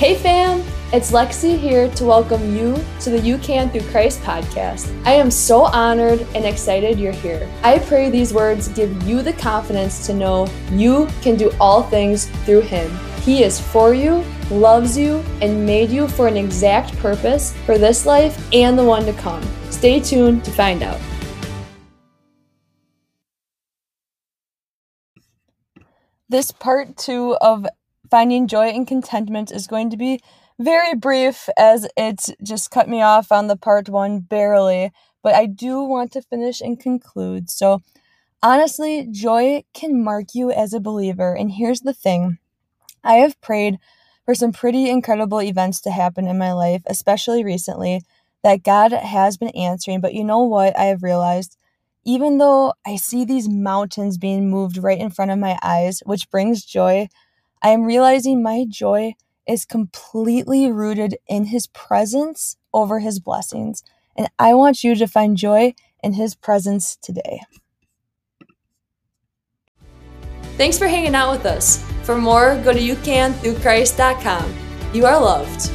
Hey fam, it's Lexi here to welcome you to the You Can Through Christ podcast. I am so honored and excited you're here. I pray these words give you the confidence to know you can do all things through Him. He is for you, loves you, and made you for an exact purpose for this life and the one to come. Stay tuned to find out. This part two of finding joy and contentment is going to be very brief as it just cut me off on the part one barely, but I do want to finish and conclude. So, honestly, joy can mark you as a believer. And here's the thing I have prayed for some pretty incredible events to happen in my life, especially recently, that God has been answering. But you know what? I have realized even though I see these mountains being moved right in front of my eyes, which brings joy, I am realizing my joy is completely rooted in His presence over His blessings. And I want you to find joy in His presence today. Thanks for hanging out with us. For more, go to youcanthroughchrist.com. You are loved.